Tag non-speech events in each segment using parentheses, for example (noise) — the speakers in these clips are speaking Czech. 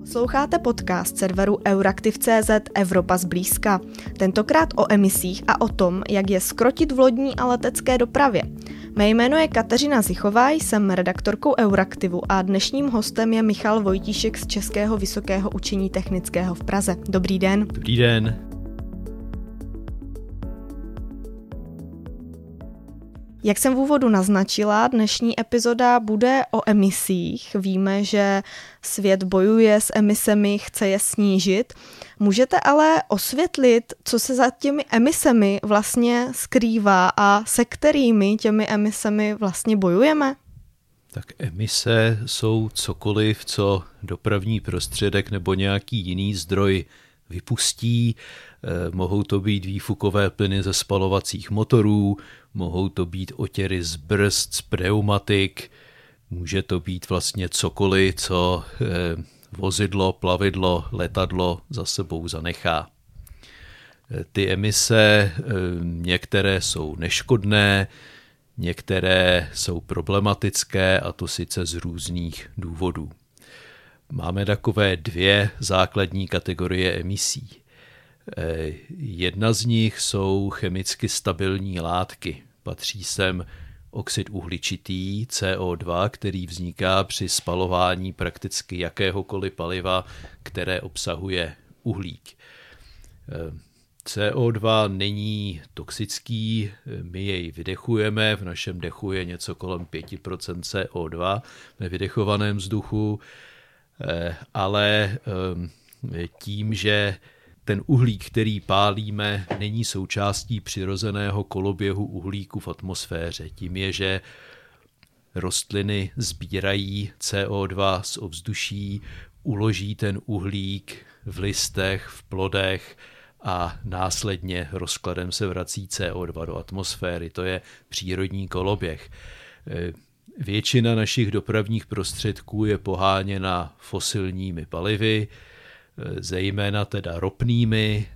Posloucháte podcast serveru Euraktiv.cz Evropa zblízka. Tentokrát o emisích a o tom, jak je skrotit v lodní a letecké dopravě. Mé jméno je Kateřina Zichová, jsem redaktorkou Euraktivu a dnešním hostem je Michal Vojtíšek z Českého vysokého učení technického v Praze. Dobrý den. Dobrý den. Jak jsem v úvodu naznačila, dnešní epizoda bude o emisích. Víme, že svět bojuje s emisemi, chce je snížit. Můžete ale osvětlit, co se za těmi emisemi vlastně skrývá a se kterými těmi emisemi vlastně bojujeme? Tak emise jsou cokoliv, co dopravní prostředek nebo nějaký jiný zdroj vypustí. Eh, mohou to být výfukové plyny ze spalovacích motorů, mohou to být otěry z brzd, z pneumatik, může to být vlastně cokoliv, co eh, vozidlo, plavidlo, letadlo za sebou zanechá. Eh, ty emise některé jsou neškodné, některé jsou problematické a to sice z různých důvodů. Máme takové dvě základní kategorie emisí. Eh, jedna z nich jsou chemicky stabilní látky. Patří sem oxid uhličitý CO2, který vzniká při spalování prakticky jakéhokoliv paliva, které obsahuje uhlík. Eh, CO2 není toxický, my jej vydechujeme, v našem dechu je něco kolem 5% CO2 ve vydechovaném vzduchu Eh, ale ehm, tím, že ten uhlík, který pálíme, není součástí přirozeného koloběhu uhlíku v atmosféře. Tím je, že rostliny sbírají CO2 z ovzduší, uloží ten uhlík v listech, v plodech a následně rozkladem se vrací CO2 do atmosféry. To je přírodní koloběh. Většina našich dopravních prostředků je poháněna fosilními palivy, zejména teda ropnými.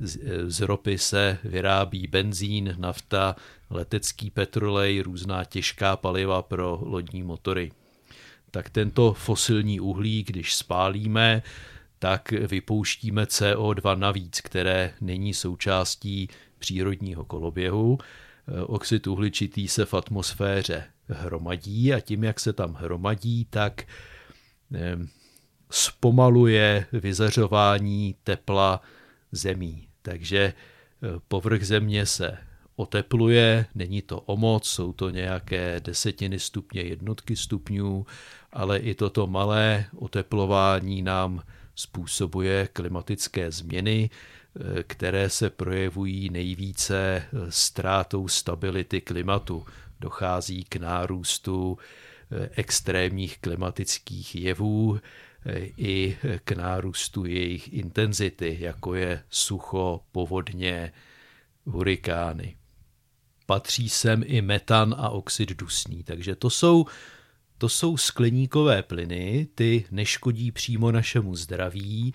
Z ropy se vyrábí benzín, nafta, letecký petrolej, různá těžká paliva pro lodní motory. Tak tento fosilní uhlí, když spálíme, tak vypouštíme CO2 navíc, které není součástí přírodního koloběhu. Oxid uhličitý se v atmosféře hromadí a tím, jak se tam hromadí, tak zpomaluje vyzařování tepla zemí. Takže eh, povrch země se otepluje, není to o moc, jsou to nějaké desetiny stupně, jednotky stupňů, ale i toto malé oteplování nám způsobuje klimatické změny, eh, které se projevují nejvíce eh, ztrátou stability klimatu dochází k nárůstu extrémních klimatických jevů i k nárůstu jejich intenzity, jako je sucho, povodně, hurikány. Patří sem i metan a oxid dusný, takže to jsou, to jsou skleníkové plyny, ty neškodí přímo našemu zdraví,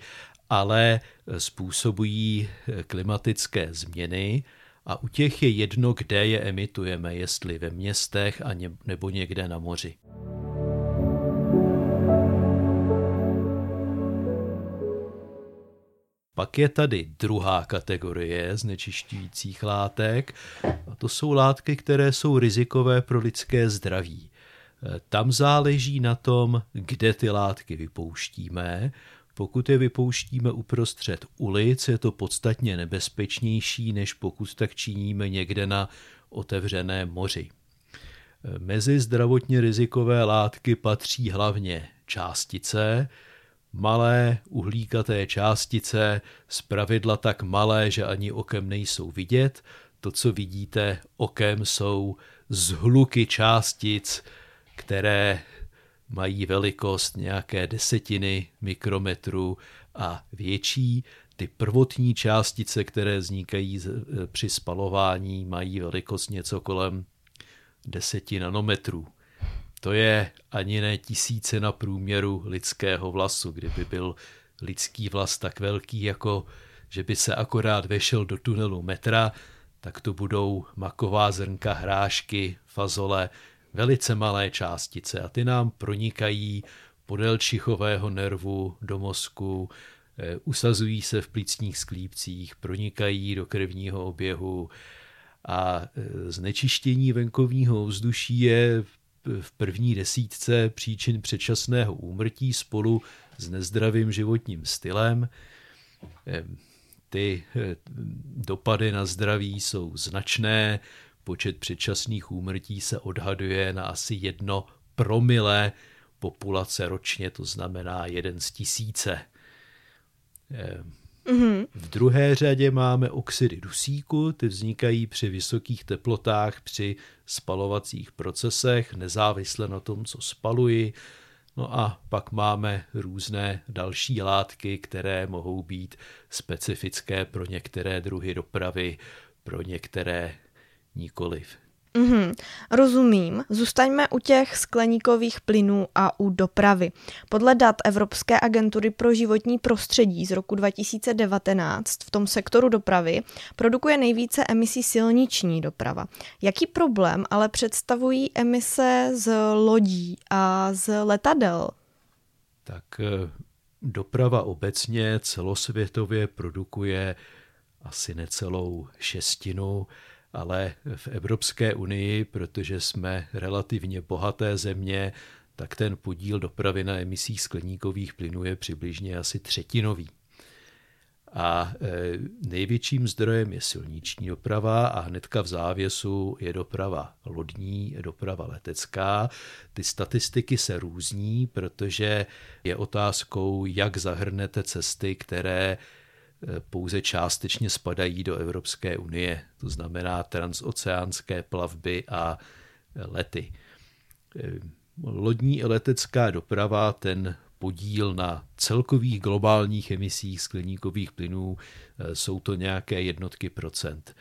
ale způsobují klimatické změny, a u těch je jedno, kde je emitujeme, jestli ve městech a nebo někde na moři. Pak je tady druhá kategorie znečišťujících látek a to jsou látky, které jsou rizikové pro lidské zdraví. Tam záleží na tom, kde ty látky vypouštíme pokud je vypouštíme uprostřed ulic, je to podstatně nebezpečnější, než pokud tak činíme někde na otevřené moři. Mezi zdravotně rizikové látky patří hlavně částice, malé uhlíkaté částice, zpravidla tak malé, že ani okem nejsou vidět. To, co vidíte okem, jsou zhluky částic, které mají velikost nějaké desetiny mikrometru a větší. Ty prvotní částice, které vznikají e, při spalování, mají velikost něco kolem 10 nanometrů. To je ani ne tisíce na průměru lidského vlasu. Kdyby byl lidský vlas tak velký, jako že by se akorát vešel do tunelu metra, tak to budou maková zrnka, hrášky, fazole, velice malé částice a ty nám pronikají podélčichového nervu do mozku, eh, usazují se v plicních sklípcích, pronikají do krevního oběhu a znečištění venkovního vzduší je v první desítce příčin předčasného úmrtí spolu s nezdravým životním stylem. Ty dopady na zdraví jsou značné, počet předčasných úmrtí se odhaduje na asi jedno promile populace ročně, to znamená jeden z tisíce. Mm-hmm. V druhé řadě máme oxidy dusíku, ty vznikají při vysokých teplotách při spalovacích procesech, nezávisle na tom, co spaluji. No a pak máme různé další látky, které mohou být specifické pro některé druhy dopravy, pro některé nikoliv. Mm-hmm, rozumím. Zůstaňme u těch skleníkových plynů a u dopravy. Podle dat Evropské agentury pro životní prostředí z roku 2019 v tom sektoru dopravy produkuje nejvíce emisí silniční doprava. Jaký problém ale představují emise z lodí a z letadel? Tak eh, doprava obecně celosvětově produkuje asi necelou šestinu ale v Evropské unii, protože jsme relativně bohaté země, tak ten podíl dopravy na emisích skleníkových plynů je přibližně asi třetinový. A e, největším zdrojem je silniční doprava a hnedka v závěsu je doprava lodní, doprava letecká. Ty statistiky se různí, protože je otázkou, jak zahrnete cesty, které pouze částečně spadají do Evropské unie, to znamená transoceánské plavby a lety. Lodní i letecká doprava ten podíl na celkových globálních emisích skleníkových plynů jsou to nějaké jednotky procent.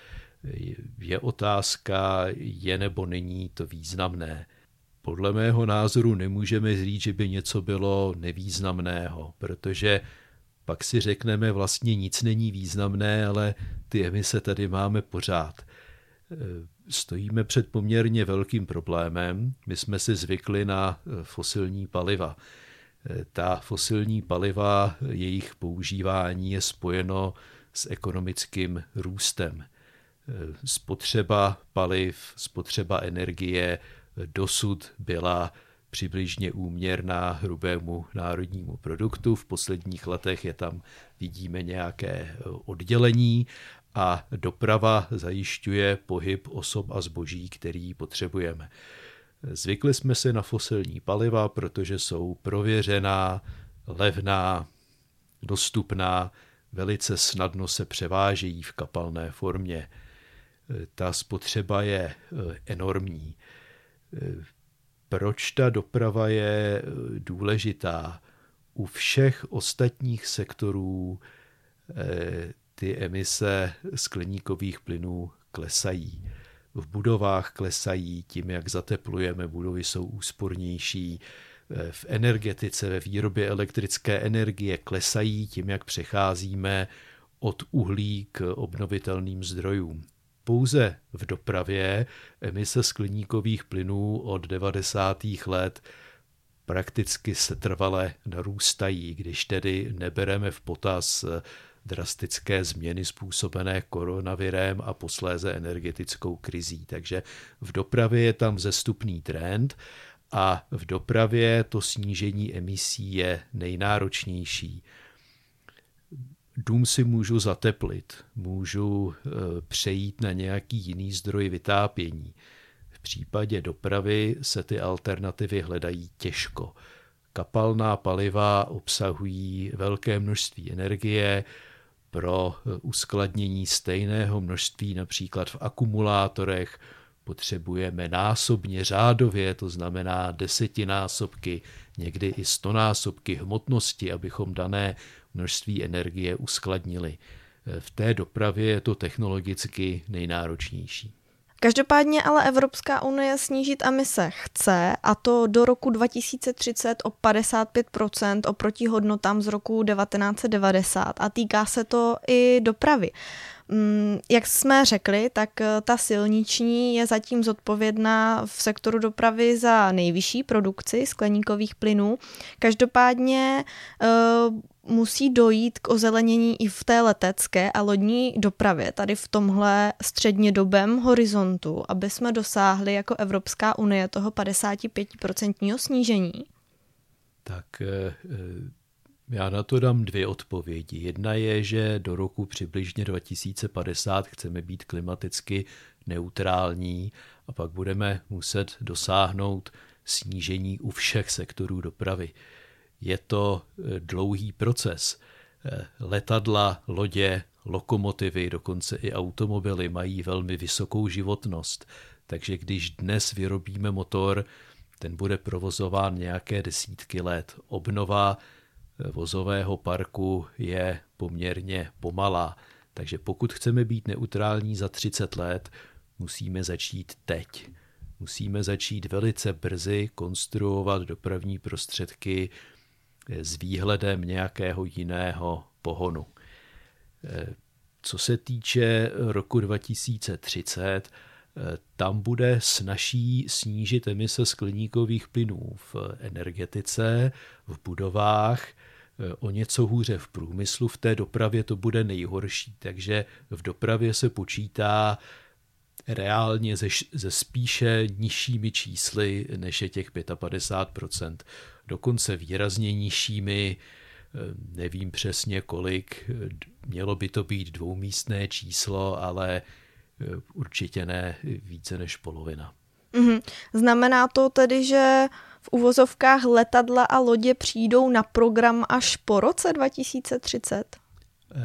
Je otázka, je nebo není to významné. Podle mého názoru nemůžeme říct, že by něco bylo nevýznamného, protože pak si řekneme, vlastně nic není významné, ale ty emise tady máme pořád. E, stojíme před poměrně velkým problémem. My jsme si zvykli na e, fosilní paliva. E, ta fosilní paliva, jejich používání je spojeno s ekonomickým růstem. Spotřeba paliv, spotřeba energie dosud byla přibližně úměrná hrubému národnímu produktu. V posledních letech je tam, vidíme, nějaké eh, oddělení a doprava zajišťuje pohyb osob a zboží, který potřebujeme. Zvykli jsme si na fosilní paliva, protože jsou prověřená, levná, dostupná, velice snadno se převážejí v kapalné formě. Eh, ta spotřeba je eh, enormní proč ta doprava je eh, důležitá. U všech ostatních sektorů eh, ty emise skleníkových plynů klesají. V budovách klesají tím, jak zateplujeme, budovy jsou úspornější. Eh, v energetice, ve výrobě elektrické energie klesají tím, jak přecházíme od uhlí k obnovitelným zdrojům pouze v dopravě emise skleníkových plynů od 90. let prakticky setrvale narůstají, když tedy nebereme v potaz drastické změny způsobené koronavirem a posléze energetickou krizí. Takže v dopravě je tam zestupný trend a v dopravě to snížení emisí je nejnáročnější dům si můžu zateplit, můžu eh, přejít na nějaký jiný zdroj vytápění. V případě dopravy se ty alternativy hledají těžko. Kapalná paliva obsahují velké množství energie, pro eh, uskladnění stejného množství například v akumulátorech potřebujeme násobně řádově, to znamená desetinásobky, někdy i stonásobky hmotnosti, abychom dané množství energie uskladnili. V té dopravě je to technologicky nejnáročnější. Každopádně ale Evropská unie snížit emise chce, a to do roku 2030 o 55% oproti hodnotám z roku 1990 a týká se to i dopravy. Mm, jak jsme řekli, tak eh, ta silniční je zatím zodpovědná v sektoru dopravy za nejvyšší produkci skleníkových plynů. Každopádně eh, musí dojít k ozelenění i v té letecké a lodní dopravě, tady v tomhle střednědobém horizontu, aby jsme dosáhli jako Evropská unie toho 55% snížení? Tak eh, já na to dám dvě odpovědi. Jedna je, že do roku přibližně 2050 chceme být klimaticky neutrální a pak budeme muset dosáhnout snížení u všech sektorů dopravy. Je to eh, dlouhý proces. Eh, letadla, lodě, lokomotivy, dokonce i automobily mají velmi vysokou životnost, takže když dnes vyrobíme motor, ten bude provozován nějaké desítky let. Obnova vozového parku je poměrně pomalá. Takže pokud chceme být neutrální za 30 let, musíme začít teď. Musíme začít velice brzy konstruovat dopravní prostředky s výhledem nějakého jiného pohonu. Co se týče roku 2030, tam bude snaží snížit emise skleníkových plynů v energetice, v budovách, o něco hůře v průmyslu, v té dopravě to bude nejhorší. Takže v dopravě se počítá reálně ze, ze spíše nižšími čísly, než je těch 55%. Dokonce výrazně nižšími, nevím přesně kolik, mělo by to být dvoumístné číslo, ale určitě ne více než polovina. Mm-hmm. Znamená to tedy, že v uvozovkách letadla a lodě přijdou na program až po roce 2030?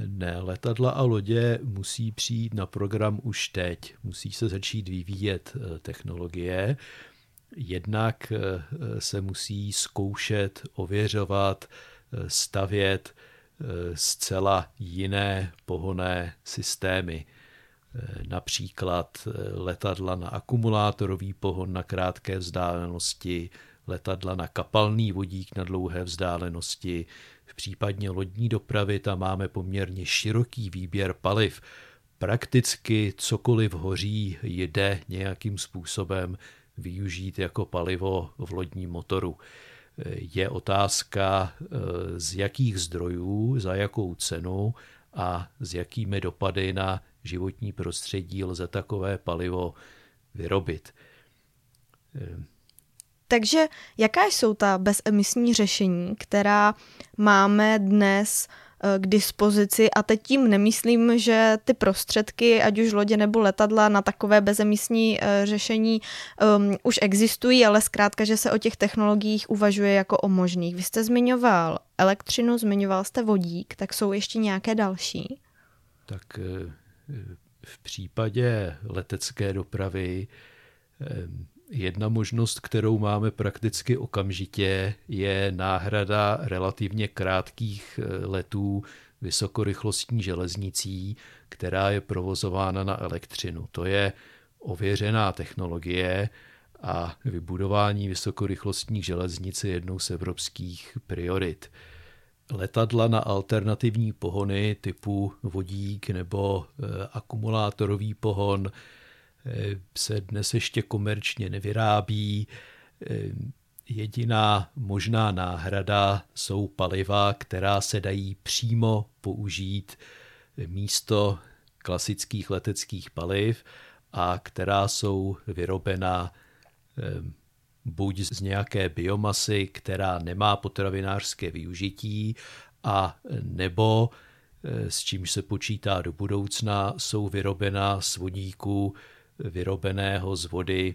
Ne, letadla a lodě musí přijít na program už teď. Musí se začít vyvíjet eh, technologie. Jednak eh, se musí zkoušet, ověřovat, eh, stavět zcela jiné pohonné systémy. Například letadla na akumulátorový pohon na krátké vzdálenosti, letadla na kapalný vodík na dlouhé vzdálenosti. V případně lodní dopravy tam máme poměrně široký výběr paliv. Prakticky cokoliv hoří jde nějakým způsobem využít jako palivo v lodním motoru. Je otázka, z jakých zdrojů, za jakou cenu a s jakými dopady na životní prostředí lze takové palivo vyrobit. Takže jaká jsou ta bezemisní řešení, která máme dnes eh, k dispozici a teď tím nemyslím, že ty prostředky, ať už lodě nebo letadla na takové bezemisní eh, řešení um, už existují, ale zkrátka, že se o těch technologiích uvažuje jako o možných. Vy jste zmiňoval elektřinu, zmiňoval jste vodík, tak jsou ještě nějaké další? Tak eh, v případě letecké dopravy Jedna možnost, kterou máme prakticky okamžitě, je náhrada relativně krátkých eh, letů vysokorychlostní železnicí, která je provozována na elektřinu. To je ověřená technologie a vybudování vysokorychlostních železnic je jednou z evropských priorit. Letadla na alternativní pohony typu vodík nebo eh, akumulátorový pohon se dnes ještě komerčně nevyrábí. Eh, jediná možná náhrada jsou paliva, která se dají přímo použít místo klasických leteckých paliv a která jsou vyrobena eh, buď z nějaké biomasy, která nemá potravinářské využití, a nebo s čímž se počítá do budoucna, jsou vyrobena z vodíku vyrobeného z vody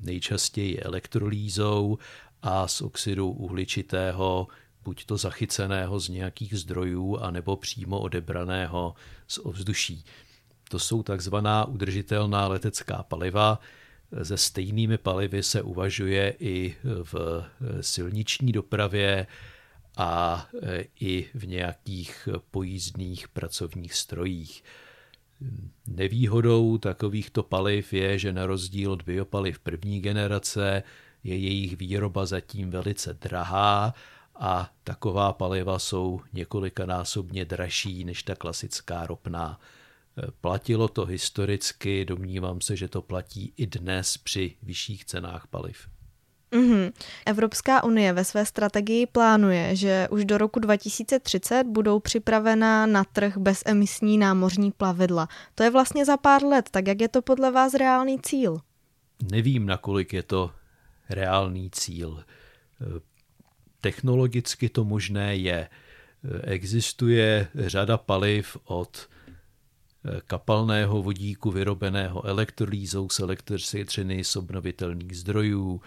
nejčastěji elektrolýzou a z oxidu uhličitého, buď to zachyceného z nějakých zdrojů, anebo přímo odebraného z ovzduší. To jsou takzvaná udržitelná letecká paliva. Se stejnými palivy se uvažuje i v silniční dopravě a i v nějakých pojízdných pracovních strojích. Nevýhodou takovýchto paliv je, že na rozdíl od biopaliv první generace je jejich výroba zatím velice drahá a taková paliva jsou několikanásobně dražší než ta klasická ropná. Platilo to historicky, domnívám se, že to platí i dnes při vyšších cenách paliv. Mm-hmm. Evropská unie ve své strategii plánuje, že už do roku 2030 budou připravena na trh bezemisní námořní plavidla. To je vlastně za pár let, tak jak je to podle vás reálný cíl? Nevím, nakolik je to reálný cíl. Technologicky to možné je. Existuje řada paliv od kapalného vodíku vyrobeného elektrolýzou z elektřiny z obnovitelných zdrojů,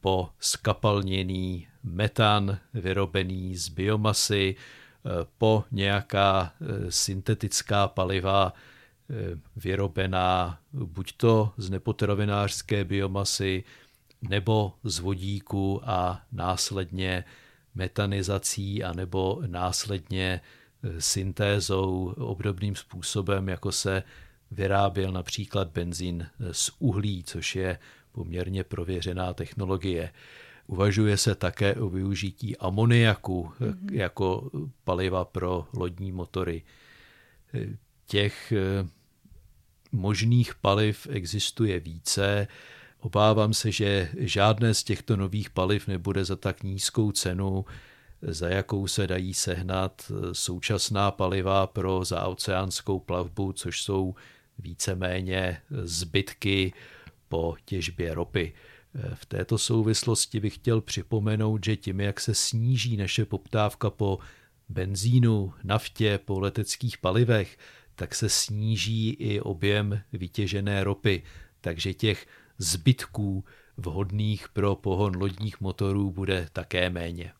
po skapalněný metan vyrobený z biomasy, eh, po nějaká eh, syntetická paliva eh, vyrobená buď to z nepotravinářské biomasy nebo z vodíku a následně metanizací a nebo následně syntézou obdobným způsobem, jako se vyráběl například benzín z uhlí, což je poměrně prověřená technologie. Uvažuje se také o využití amoniaku mm-hmm. jako paliva pro lodní motory. Těch eh, možných paliv existuje více. Obávám se, že žádné z těchto nových paliv nebude za tak nízkou cenu, za jakou se dají sehnat eh, současná paliva pro zaoceánskou plavbu, což jsou víceméně zbytky po těžbě ropy. V této souvislosti bych chtěl připomenout, že tím, jak se sníží naše poptávka po benzínu, naftě, po leteckých palivech, tak se sníží i objem vytěžené ropy, takže těch zbytků vhodných pro pohon lodních motorů bude také méně.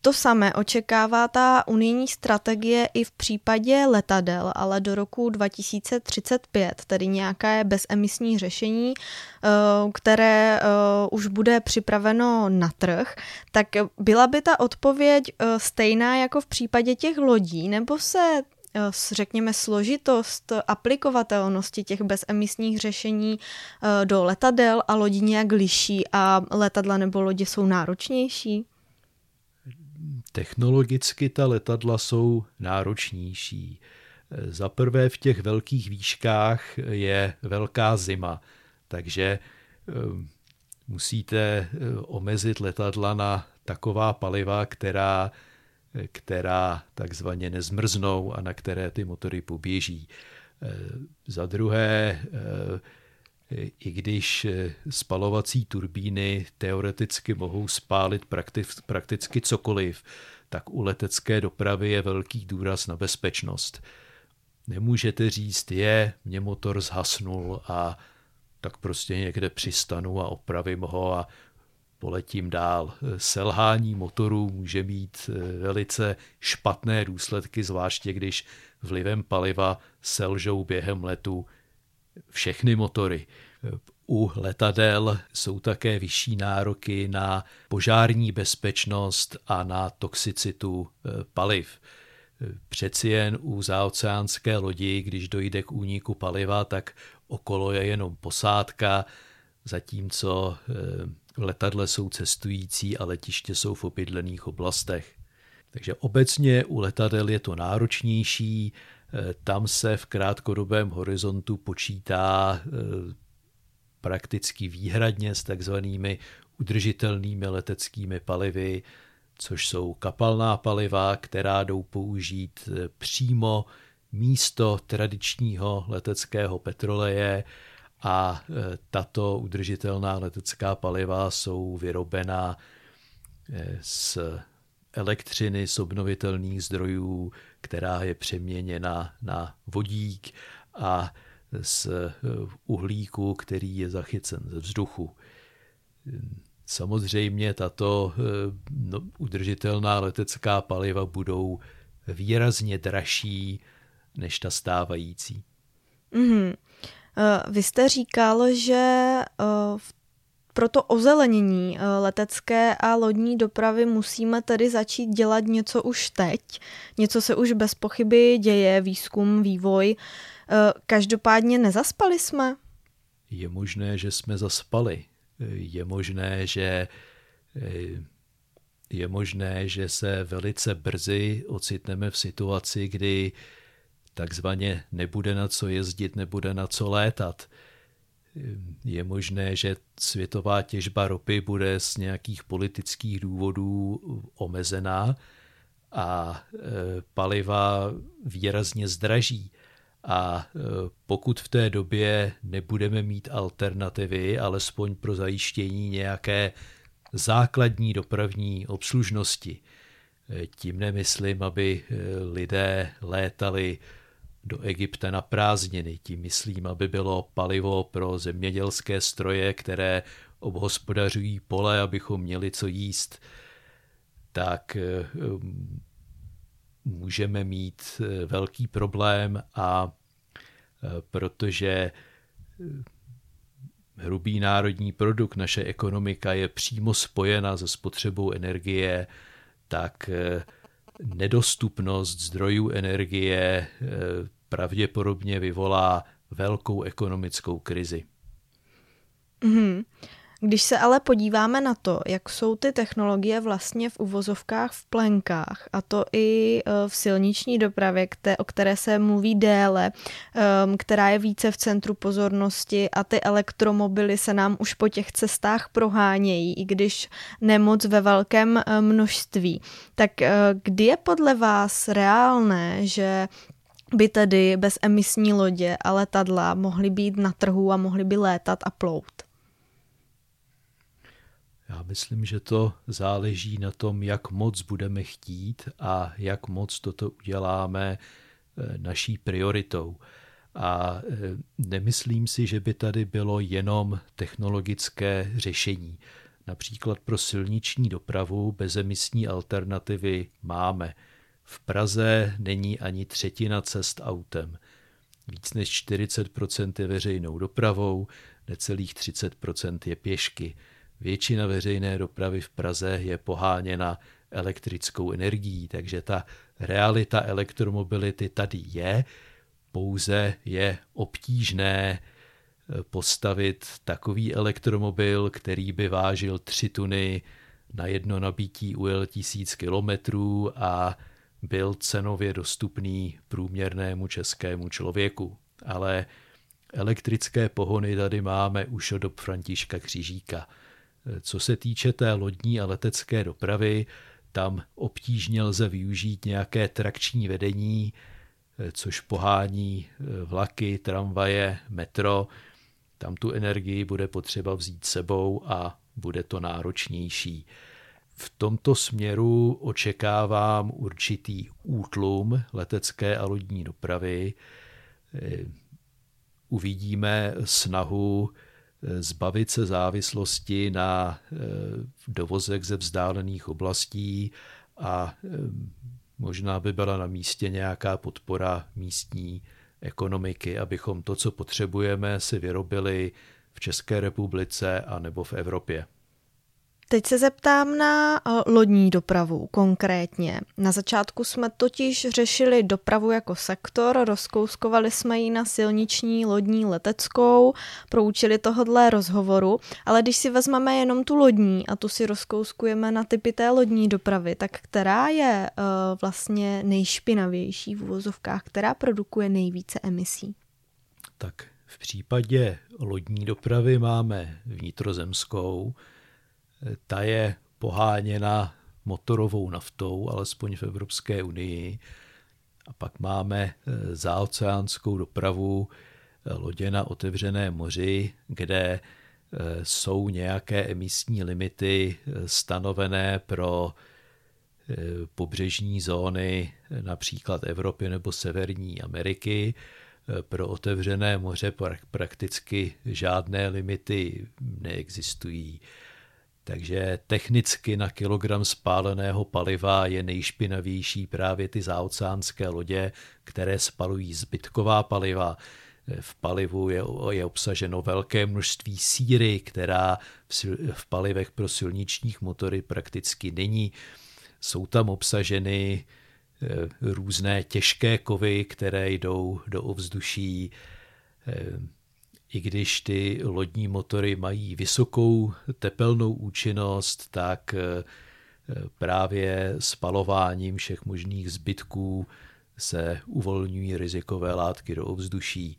To samé očekává ta unijní strategie i v případě letadel, ale do roku 2035, tedy nějaké bezemisní řešení, eh, které eh, už bude připraveno na trh, tak byla by ta odpověď eh, stejná jako v případě těch lodí, nebo se řekněme, složitost aplikovatelnosti těch bezemisních řešení do letadel a lodí nějak liší a letadla nebo lodě jsou náročnější? Technologicky ta letadla jsou náročnější. Za prvé v těch velkých výškách je velká zima, takže eh, musíte eh, omezit letadla na taková paliva, která, která takzvaně nezmrznou a na které ty motory poběží. Eh, za druhé, i když spalovací turbíny teoreticky mohou spálit prakticky cokoliv, tak u letecké dopravy je velký důraz na bezpečnost. Nemůžete říct, je, mě motor zhasnul a tak prostě někde přistanu a opravím ho a poletím dál. Selhání motorů může mít velice špatné důsledky, zvláště když vlivem paliva selžou během letu všechny motory. U letadel jsou také vyšší nároky na požární bezpečnost a na toxicitu e, paliv. Přeci jen u záoceánské lodi, když dojde k úniku paliva, tak okolo je jenom posádka, zatímco e, v letadle jsou cestující a letiště jsou v obydlených oblastech. Takže obecně u letadel je to náročnější, e, tam se v krátkodobém horizontu počítá prakticky výhradně s takzvanými udržitelnými leteckými palivy, což jsou kapalná paliva, která jdou použít eh, přímo místo tradičního leteckého petroleje a eh, tato udržitelná letecká paliva jsou vyrobena eh, z elektřiny z obnovitelných zdrojů, která je přeměněna na vodík a z eh, uhlíku, který je zachycen ze vzduchu. Samozřejmě tato eh, no, udržitelná letecká paliva budou výrazně dražší než ta stávající. Mm-hmm. Vy jste říkal, že pro to ozelenění letecké a lodní dopravy musíme tedy začít dělat něco už teď. Něco se už bez pochyby děje, výzkum, vývoj. Eh, každopádně nezaspali jsme? Je možné, že jsme zaspali. Eh, je možné, že eh, je možné, že se velice brzy ocitneme v situaci, kdy takzvaně nebude na co jezdit, nebude na co létat. Je možné, že světová těžba ropy bude z nějakých politických důvodů omezená a e, paliva výrazně zdraží. A e, pokud v té době nebudeme mít alternativy, alespoň pro zajištění nějaké základní dopravní obslužnosti, e, tím nemyslím, aby lidé létali do Egypta na prázdniny. Tím myslím, aby bylo palivo pro zemědělské stroje, které obhospodařují pole, abychom měli co jíst. Tak eh, můžeme mít eh, velký problém a eh, protože hrubý národní produkt, naše ekonomika je přímo spojena se spotřebou energie, tak nedostupnost zdrojů energie eh, pravděpodobně vyvolá velkou ekonomickou krizi. Mm-hmm. Když se ale podíváme na to, jak jsou ty technologie vlastně v uvozovkách v plenkách, a to i e, v silniční dopravě, o které se mluví déle, která je více v centru pozornosti a ty elektromobily se nám už po těch cestách prohánějí, i když nemoc ve velkém e, množství. Tak e, kdy je podle vás reálné, že by tedy bez emisní lodě a letadla mohly být na trhu a mohly by létat a plout? Já myslím, že to záleží na tom, jak moc budeme chtít a jak moc toto uděláme eh, naší prioritou. A eh, nemyslím si, že by tady bylo jenom technologické řešení. Například pro silniční dopravu bezemisní alternativy máme. V Praze není ani třetina cest autem. Víc než 40% je veřejnou dopravou, necelých 30% je pěšky. Většina veřejné dopravy v Praze je poháněna elektrickou energií, takže ta realita elektromobility tady je, pouze je obtížné eh, postavit takový elektromobil, který by vážil 3 tuny na jedno nabití ujel tisíc kilometrů a byl cenově dostupný průměrnému českému člověku. Ale elektrické pohony tady máme už od dob Františka Křižíka – co se týče té lodní a letecké dopravy, tam obtížně lze využít nějaké trakční vedení, což pohání eh, vlaky, tramvaje, metro. Tam tu energii bude potřeba vzít sebou a bude to náročnější. V tomto směru očekávám určitý útlum letecké a lodní dopravy. Eh, uvidíme snahu zbavit se závislosti na eh, dovozek ze vzdálených oblastí a eh, možná by byla na místě nějaká podpora místní ekonomiky, abychom to, co potřebujeme, si vyrobili v České republice a nebo v Evropě. Teď se zeptám na eh, lodní dopravu konkrétně. Na začátku jsme totiž řešili dopravu jako sektor, rozkouskovali jsme ji na silniční, lodní, leteckou, proučili tohodle rozhovoru, ale když si vezmeme jenom tu lodní a tu si rozkouskujeme na typy té lodní dopravy, tak která je uh, vlastně nejšpinavější v uvozovkách, která produkuje nejvíce emisí? Tak v případě lodní dopravy máme vnitrozemskou, ta je poháněna motorovou naftou, alespoň v Evropské unii. A pak máme eh, záoceánskou dopravu eh, lodě na otevřené moři, kde eh, jsou nějaké emisní limity stanovené pro pobřežní zóny například Evropy nebo Severní Ameriky. Pro otevřené moře prakticky žádné limity neexistují. Takže technicky na kilogram spáleného paliva je nejšpinavější právě ty zaoceánské lodě, které spalují zbytková paliva. V palivu je, je obsaženo velké množství síry, která v, v palivech pro silničních motory prakticky není. Jsou tam obsaženy eh, různé těžké kovy, které jdou do ovzduší eh, i když ty lodní motory mají vysokou tepelnou účinnost, tak eh, právě spalováním všech možných zbytků se uvolňují rizikové látky do ovzduší.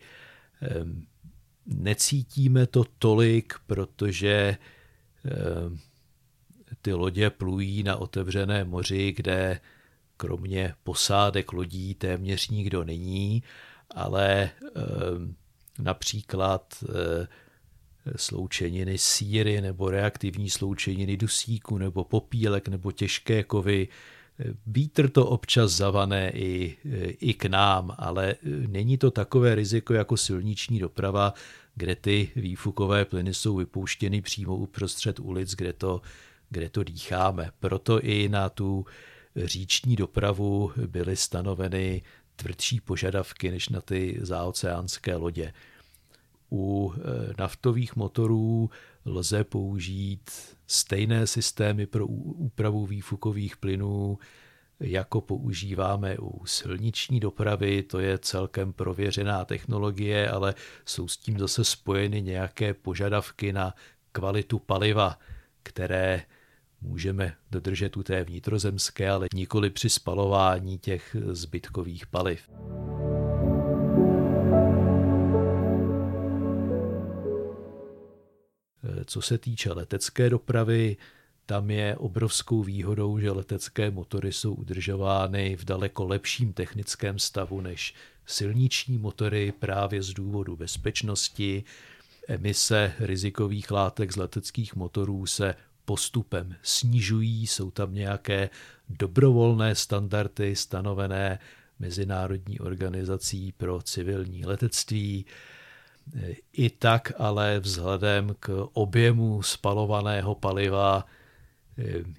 Ehm, necítíme to tolik, protože ehm, ty lodě plují na otevřené moři, kde kromě posádek lodí téměř nikdo není, ale ehm, například eh, sloučeniny síry nebo reaktivní sloučeniny dusíku nebo popílek nebo těžké kovy. Vítr to občas zavané i, i k nám, ale není to takové riziko jako silniční doprava, kde ty výfukové plyny jsou vypouštěny přímo uprostřed ulic, kde to, kde to dýcháme. Proto i na tu říční dopravu byly stanoveny tvrdší požadavky než na ty záoceánské lodě. U eh, naftových motorů lze použít stejné systémy pro úpravu výfukových plynů, jako používáme u silniční dopravy, to je celkem prověřená technologie, ale jsou s tím zase spojeny nějaké požadavky na kvalitu paliva, které můžeme dodržet u té vnitrozemské, ale nikoli při spalování těch zbytkových paliv. Co se týče letecké dopravy, tam je obrovskou výhodou, že letecké motory jsou udržovány v daleko lepším technickém stavu než silniční motory právě z důvodu bezpečnosti. Emise rizikových látek z leteckých motorů se postupem snižují, jsou tam nějaké dobrovolné standardy stanovené Mezinárodní organizací pro civilní letectví. I tak ale vzhledem k objemu spalovaného paliva,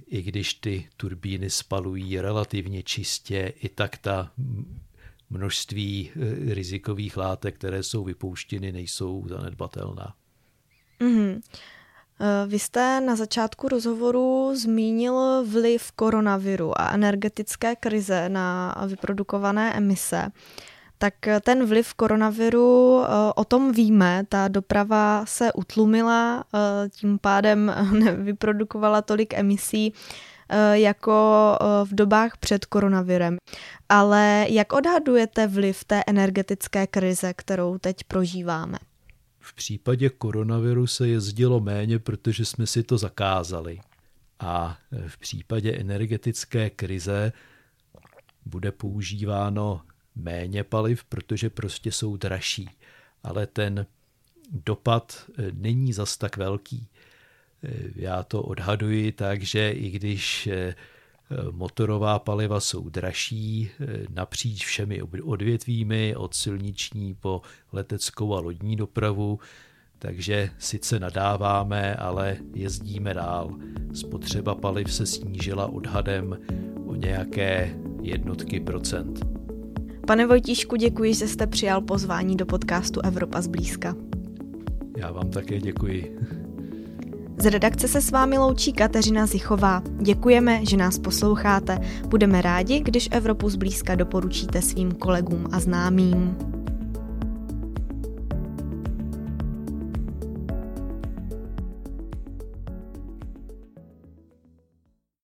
i když ty turbíny spalují relativně čistě, i tak ta množství rizikových látek, které jsou vypouštěny, nejsou zanedbatelná. Mm-hmm. Vy jste na začátku rozhovoru zmínil vliv koronaviru a energetické krize na vyprodukované emise tak ten vliv koronaviru, eh, o tom víme, ta doprava se utlumila, eh, tím pádem (laughs) nevyprodukovala tolik emisí eh, jako v dobách před koronavirem. Ale jak odhadujete vliv té energetické krize, kterou teď prožíváme? V případě koronaviru se jezdilo méně, protože jsme si to zakázali. A v případě energetické krize bude používáno méně paliv, protože prostě jsou dražší. Ale ten dopad eh, není zas tak velký. Eh, já to odhaduji tak, že i když eh, motorová paliva jsou dražší napříč všemi odvětvími, od silniční po leteckou a lodní dopravu, takže sice nadáváme, ale jezdíme dál. Spotřeba paliv se snížila odhadem o nějaké jednotky procent. Pane Vojtíšku, děkuji, že jste přijal pozvání do podcastu Evropa zblízka. Já vám také děkuji. Z redakce se s vámi loučí Kateřina Zichová. Děkujeme, že nás posloucháte. Budeme rádi, když Evropu zblízka doporučíte svým kolegům a známým.